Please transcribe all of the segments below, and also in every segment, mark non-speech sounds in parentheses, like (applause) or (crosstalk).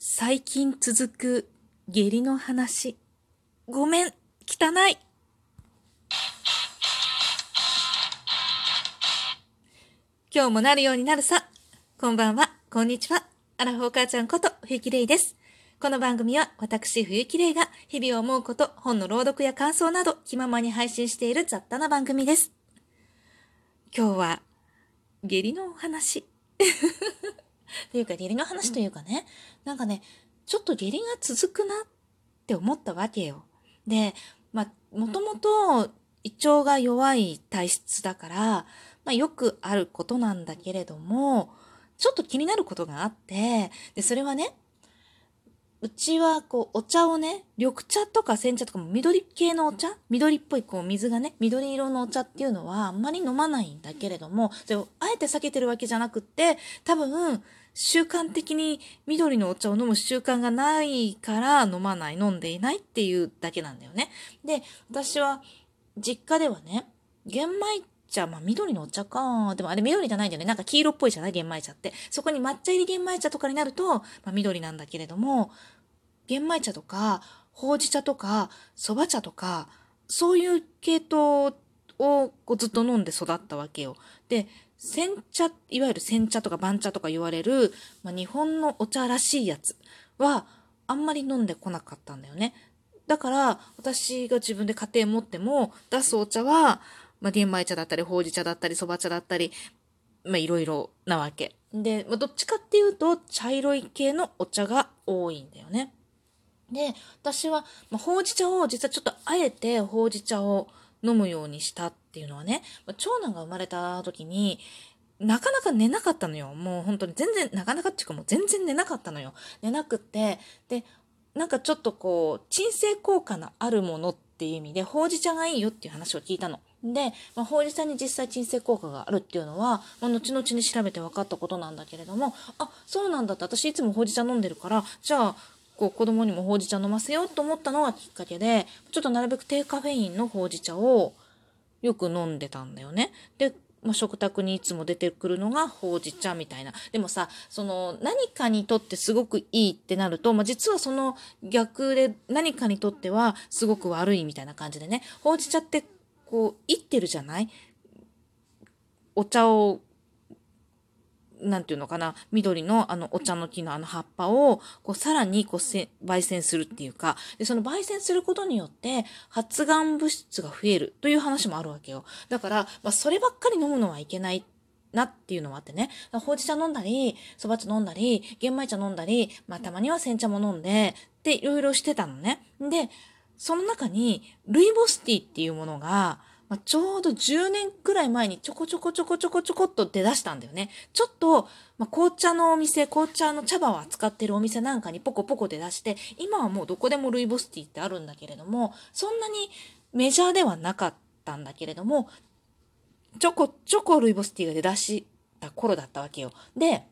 最近続く下痢の話。ごめん、汚い。今日もなるようになるさ。こんばんは、こんにちは。アラフォー母ちゃんこと冬木玲です。この番組は私冬木玲が日々思うこと、本の朗読や感想など気ままに配信している雑多な番組です。今日は下痢のお話。というか下痢の話というかね、なんかね、ちょっと下痢が続くなって思ったわけよ。で、まあ、もともと胃腸が弱い体質だから、まあ、よくあることなんだけれども、ちょっと気になることがあって、で、それはね、うちは、こう、お茶をね、緑茶とか煎茶とかも緑系のお茶緑っぽい、こう、水がね、緑色のお茶っていうのはあんまり飲まないんだけれども、それをあえて避けてるわけじゃなくって、多分、習慣的に緑のお茶を飲む習慣がないから飲まない、飲んでいないっていうだけなんだよね。で、私は、実家ではね、玄米茶、まあ緑のお茶か。でもあれ緑じゃないんだよね。なんか黄色っぽいじゃない？玄米茶って。そこに抹茶入り玄米茶とかになると、まあ緑なんだけれども、玄米茶とか、ほうじ茶とか、蕎麦茶とか、そういう系統をこうずっと飲んで育ったわけよ。で、煎茶、いわゆる煎茶とか番茶とか言われる、まあ、日本のお茶らしいやつは、あんまり飲んでこなかったんだよね。だから、私が自分で家庭持っても、出すお茶は、まあ、玄米茶だったり、ほうじ茶だったり、蕎麦茶だったり、まあ、いろいろなわけ。で、まあ、どっちかっていうと、茶色い系のお茶が多いんだよね。で、私は、まあ、ほうじ茶を、実はちょっとあえてほうじ茶を飲むようにしたっていうのはね、長男が生まれた時に、なかなか寝なかったのよ。もう本当に全然、なかなかっていうかもう全然寝なかったのよ。寝なくって、で、なんかちょっとこう、鎮静効果のあるものっていう意味で、ほうじ茶がいいよっていう話を聞いたの。で、まあ、ほうじ茶に実際鎮静効果があるっていうのは、まあ、後々に調べて分かったことなんだけれども、あ、そうなんだって、私いつもほうじ茶飲んでるから、じゃあ、こう子供にもほうじ茶飲ませようと思ったのがきっかけで、ちょっとなるべく低カフェインのほうじ茶をよく飲んでたんだよね。で、まあ、食卓にいつも出てくるのがほうじ茶みたいな。でもさ、その何かにとってすごくいいってなると、まあ、実はその逆で何かにとってはすごく悪いみたいな感じでね、ほうじ茶ってこう、いってるじゃない？お茶をなんていうのかな、緑のあのお茶の木のあの葉っぱを、こうさらにこうせ焙煎するっていうか、で、その焙煎することによって発がん物質が増えるという話もあるわけよ。だから、まあそればっかり飲むのはいけないなっていうのもあってね、ほうじ茶飲んだり、そば茶飲んだり、玄米茶飲んだり、まあたまには煎茶も飲んで、で、いろいろしてたのね。で、その中に、ルイボスティーっていうものが、まあ、ちょうど10年くらい前にちょこちょこちょこちょこちょこっと出だしたんだよね。ちょっと、まあ、紅茶のお店、紅茶の茶葉を扱ってるお店なんかにポコポコ出だして、今はもうどこでもルイボスティーってあるんだけれども、そんなにメジャーではなかったんだけれども、ちょこちょこルイボスティーが出だした頃だったわけよ。で、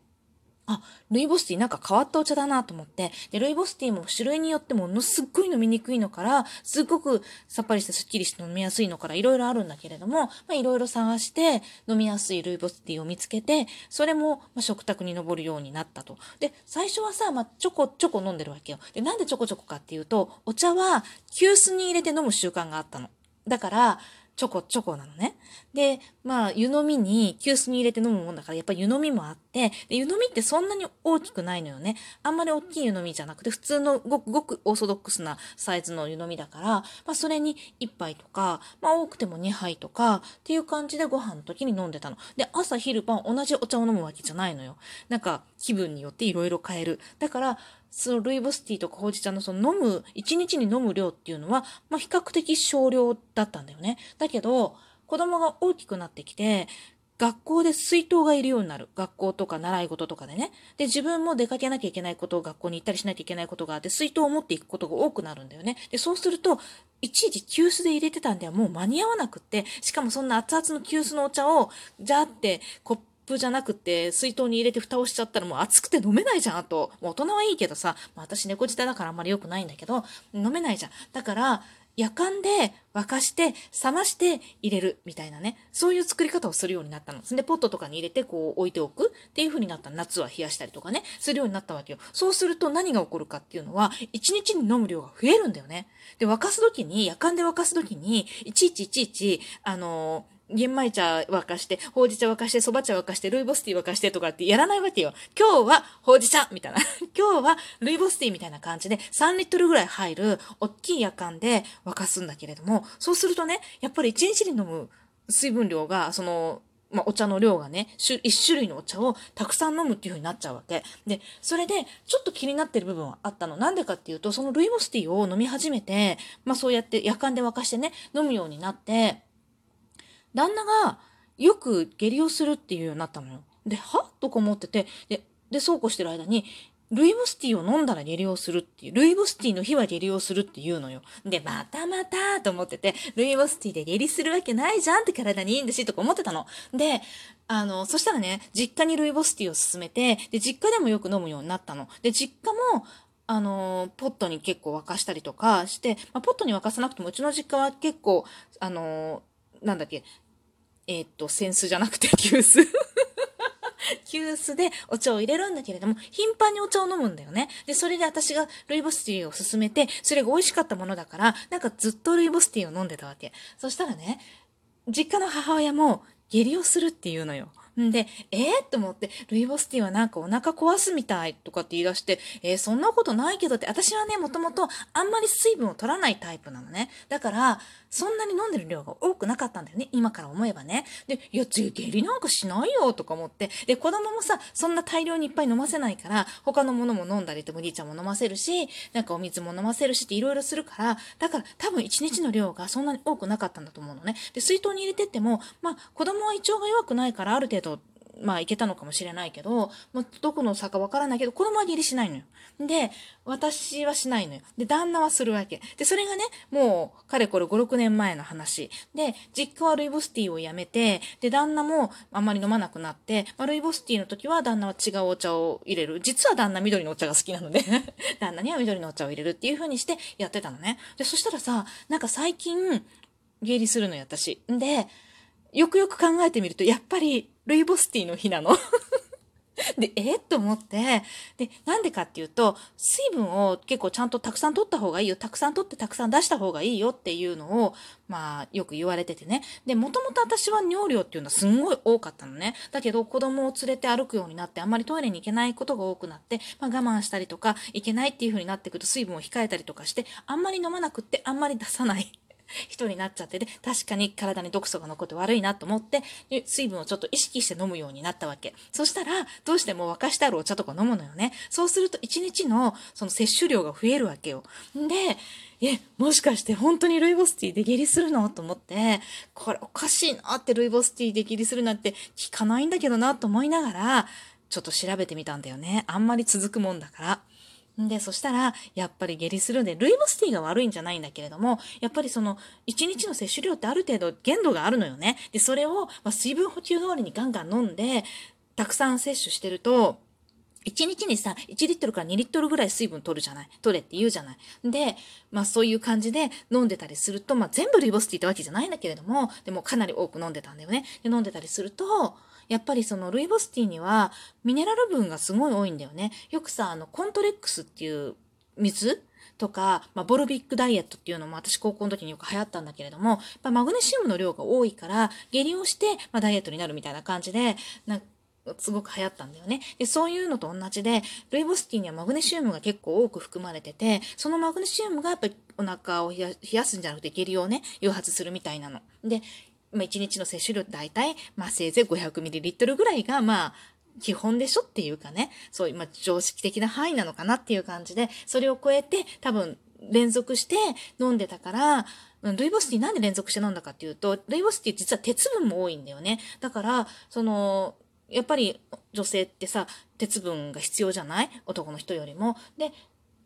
あ、ルイボスティーなんか変わったお茶だなと思って、で、ルイボスティーも種類によってものすっごい飲みにくいのから、すっごくさっぱりしてすっきりして飲みやすいのからいろいろあるんだけれども、まあいろいろ探して飲みやすいルイボスティーを見つけて、それも、ま、食卓に上るようになったと。で、最初はさ、まあちょこちょこ飲んでるわけよ。で、なんでちょこちょこかっていうと、お茶は急須に入れて飲む習慣があったの。だから、ちょこちょこなのね。で、まあ、湯飲みに急須に入れて飲むもんだから、やっぱ湯飲みもあって、で湯飲みってそんなに大きくないのよね。あんまり大きい湯飲みじゃなくて、普通のごくごくオーソドックスなサイズの湯飲みだから、まあ、それに1杯とか、まあ、多くても2杯とか、っていう感じでご飯の時に飲んでたの。で、朝昼晩同じお茶を飲むわけじゃないのよ。なんか、気分によって色々変える。だから、そのルイボスティーとかほうじ茶のその飲む、1日に飲む量っていうのは、まあ、比較的少量だったんだよね。だけど、子供が大きくなってきて、学校で水筒がいるようになる。学校とか習い事とかでね。で、自分も出かけなきゃいけないことを学校に行ったりしなきゃいけないことがあって、水筒を持っていくことが多くなるんだよね。で、そうすると、いちいち急須で入れてたんではもう間に合わなくって、しかもそんな熱々の急須のお茶を、じゃーってコップじゃなくて、水筒に入れて蓋をしちゃったらもう熱くて飲めないじゃん、と。もう大人はいいけどさ、まあ、私猫舌だからあんまり良くないんだけど、飲めないじゃん。だから、夜間で沸かして、冷まして入れるみたいなね。そういう作り方をするようになったの。で、ポットとかに入れてこう置いておくっていう風になった夏は冷やしたりとかね、するようになったわけよ。そうすると何が起こるかっていうのは、1日に飲む量が増えるんだよね。で、沸かす時に、夜間で沸かす時に、いちいちいちいち、あのー玄米茶沸かして、ほうじ茶沸かして、蕎麦茶沸かして、ルイボスティー沸かしてとかってやらないわけよ。今日はほうじ茶みたいな。(laughs) 今日はルイボスティーみたいな感じで3リットルぐらい入る大きい夜間で沸かすんだけれども、そうするとね、やっぱり1日に飲む水分量が、その、まあ、お茶の量がね、一種類のお茶をたくさん飲むっていう風になっちゃうわけ。で、それで、ちょっと気になってる部分はあったの。なんでかっていうと、そのルイボスティーを飲み始めて、まあそうやって夜間で沸かしてね、飲むようになって、旦那がよく下痢をするっていうようになったのよ。で、は？とか思ってて、で、で、そうこうしてる間に、ルイボスティーを飲んだら下痢をするっていう、ルイボスティーの日は下痢をするって言うのよ。で、またまたと思ってて、ルイボスティーで下痢するわけないじゃんって体にいいんだし、とか思ってたの。で、あの、そしたらね、実家にルイボスティーを勧めて、で、実家でもよく飲むようになったの。で、実家も、あの、ポットに結構沸かしたりとかして、まあ、ポットに沸かさなくても、うちの実家は結構、あの、なんだっけ、えー、っと、扇子じゃなくて急須 (laughs) 急須でお茶を入れるんだけれども、頻繁にお茶を飲むんだよね。で、それで私がルイボスティーを勧めて、それが美味しかったものだから、なんかずっとルイボスティーを飲んでたわけ。そしたらね、実家の母親も下痢をするっていうのよ。んで、えー、と思って、ルイボスティーはなんかお腹壊すみたいとかって言い出して、えー、そんなことないけどって、私はね、もともとあんまり水分を取らないタイプなのね。だから、そんなに飲んでる量が多くなかったんだよね。今から思えばね。で、いや、次、下痢なんかしないよとか思って。で、子供もさ、そんな大量にいっぱい飲ませないから、他のものも飲んだりとおじいちゃんも飲ませるし、なんかお水も飲ませるしっていろいろするから、だから多分一日の量がそんなに多くなかったんだと思うのね。で、水筒に入れてっても、まあ、子供は胃腸が弱くないからある程度まあいけたのかもしれないけど、まあ、どこの差かわからないけど、子供は下痢しないのよ。で、私はしないのよ。で、旦那はするわけ。で、それがね、もう、かれこれ5、6年前の話。で、実家はルイボスティーをやめて、で、旦那もあんまり飲まなくなって、まあ、ルイボスティーの時は旦那は違うお茶を入れる。実は旦那緑のお茶が好きなので (laughs) 旦那には緑のお茶を入れるっていう風にしてやってたのね。で、そしたらさ、なんか最近、下痢するのよ、私。で、よくよく考えてみると、やっぱり、ルイボスティーの日なの。(laughs) で、え？と思って、で、なんでかっていうと、水分を結構ちゃんとたくさん取った方がいいよ。たくさん取ってたくさん出した方がいいよっていうのを、まあ、よく言われててね。で、もともと私は尿量っていうのはすんごい多かったのね。だけど、子供を連れて歩くようになって、あんまりトイレに行けないことが多くなって、まあ、我慢したりとか、行けないっていう風になってくると水分を控えたりとかして、あんまり飲まなくって、あんまり出さない。(laughs) 人になっちゃってで、確かに体に毒素が残って悪いなと思って、水分をちょっと意識して飲むようになったわけ。そしたら、どうしても沸かしてあるお茶とか飲むのよね。そうすると1日のその摂取量が増えるわけよ。で、え、もしかして本当にルイボスティーで下痢するの？と思って、これおかしいなってルイボスティーで下痢するなんて聞かないんだけどなと思いながら、ちょっと調べてみたんだよね。あんまり続くもんだから。で、そしたら、やっぱり下痢するんで、ルイボスティーが悪いんじゃないんだけれども、やっぱりその、1日の摂取量ってある程度限度があるのよね。で、それを、まあ、水分補給通りにガンガン飲んで、たくさん摂取してると、1日にさ、1リットルから2リットルぐらい水分取るじゃない？取れって言うじゃない？で、まあそういう感じで飲んでたりすると、まあ全部ルイボスティーってわけじゃないんだけれども、でもかなり多く飲んでたんだよね。で、飲んでたりすると、やっぱりそのルイボスティーにはミネラル分がすごい多いんだよね。よくさ、あの、コントレックスっていう水とか、まあ、ボルビックダイエットっていうのも私高校の時によく流行ったんだけれども、まあ、マグネシウムの量が多いから、下痢をして、まあ、ダイエットになるみたいな感じで、なんかすごく流行ったんだよね。で、そういうのと同じで、ルイボスティーにはマグネシウムが結構多く含まれてて、そのマグネシウムがやっぱりお腹を冷やすんじゃなくて下痢をね、誘発するみたいなの。で、まあ、1日の摂取量大体、まあ、せいぜい 500ml ぐらいが、まあ、基本でしょっていうかね、そういう、まあ、常識的な範囲なのかなっていう感じで、それを超えて多分連続して飲んでたから、ルイボスティーなんで連続して飲んだかっていうと、ルイボスティー実は鉄分も多いんだよね。だから、その、やっぱり女性ってさ、鉄分が必要じゃない？男の人よりも。で、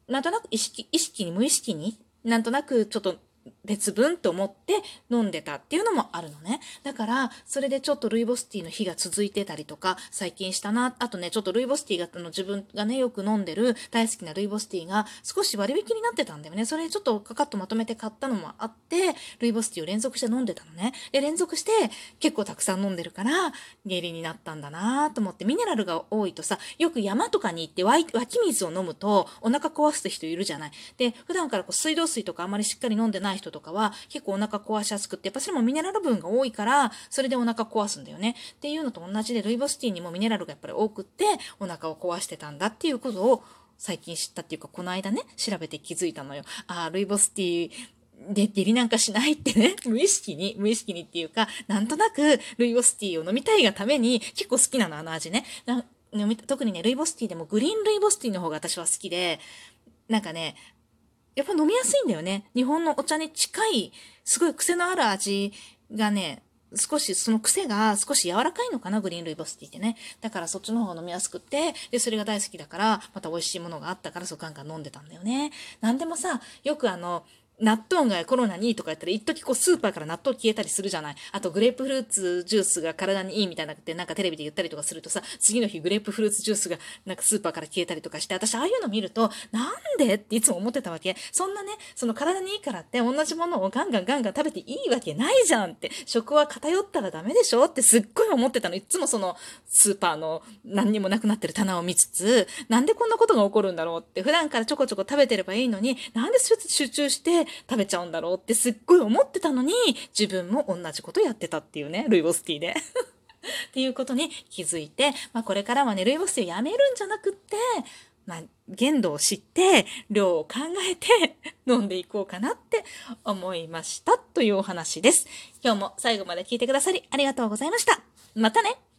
なんとなく意識、意識に無意識に、なんとなくちょっと別分と思って飲んでたっていうのもあるのね。だから、それでちょっとルイボスティーの日が続いてたりとか、最近したな。あとね、ちょっとルイボスティーが、の自分がね、よく飲んでる大好きなルイボスティーが少し割引になってたんだよね。それちょっとカカッとまとめて買ったのもあって、ルイボスティーを連続して飲んでたのね。で、連続して結構たくさん飲んでるから、下痢になったんだなと思って、ミネラルが多いとさ、よく山とかに行って湧き水を飲むとお腹壊す人いるじゃない。で、普段からこう水道水とかあまりしっかり飲んでない人とかは結構お腹壊しやすくって、やっぱそれもミネラル分が多いから、それでお腹壊すんだよね。っていうのと同じで、ルイボスティーにもミネラルがやっぱり多くって、お腹を壊してたんだっていうことを最近知ったっていうか、この間ね、調べて気づいたのよ。ああ、ルイボスティー、で、下痢なんかしないってね、(laughs) 無意識に、無意識にっていうか、なんとなく、ルイボスティーを飲みたいがために、結構好きなの、あの味ね。特にね、ルイボスティーでもグリーンルイボスティーの方が私は好きで、なんかね、やっぱ飲みやすいんだよね。日本のお茶に近い、すごい癖のある味がね、少し、その癖が少し柔らかいのかな、グリーンルイボスティーってね。だからそっちの方が飲みやすくって、で、それが大好きだから、また美味しいものがあったから、そうガンガン飲んでたんだよね。なんでもさ、よくあの、納豆がコロナにいいとか言ったら、一時こうスーパーから納豆消えたりするじゃない。あとグレープフルーツジュースが体にいいみたいなってなんかテレビで言ったりとかするとさ、次の日グレープフルーツジュースがなんかスーパーから消えたりとかして、私ああいうの見ると、なんでっていつも思ってたわけ。そんなね、その体にいいからって同じものをガンガンガンガン食べていいわけないじゃんって。食は偏ったらダメでしょってすっごい思ってたの。いつもそのスーパーの何にもなくなってる棚を見つつ、なんでこんなことが起こるんだろうって。普段からちょこちょこ食べてればいいのに、なんで集中して食べちゃうんだろうってすっごい思ってたのに、自分も同じことやってたっていうね、ルイボスティーで。(laughs) っていうことに気づいて、まあこれからはね、ルイボスティーをやめるんじゃなくって、まあ、限度を知って、量を考えて (laughs) 飲んでいこうかなって思いましたというお話です。今日も最後まで聞いてくださりありがとうございました。またね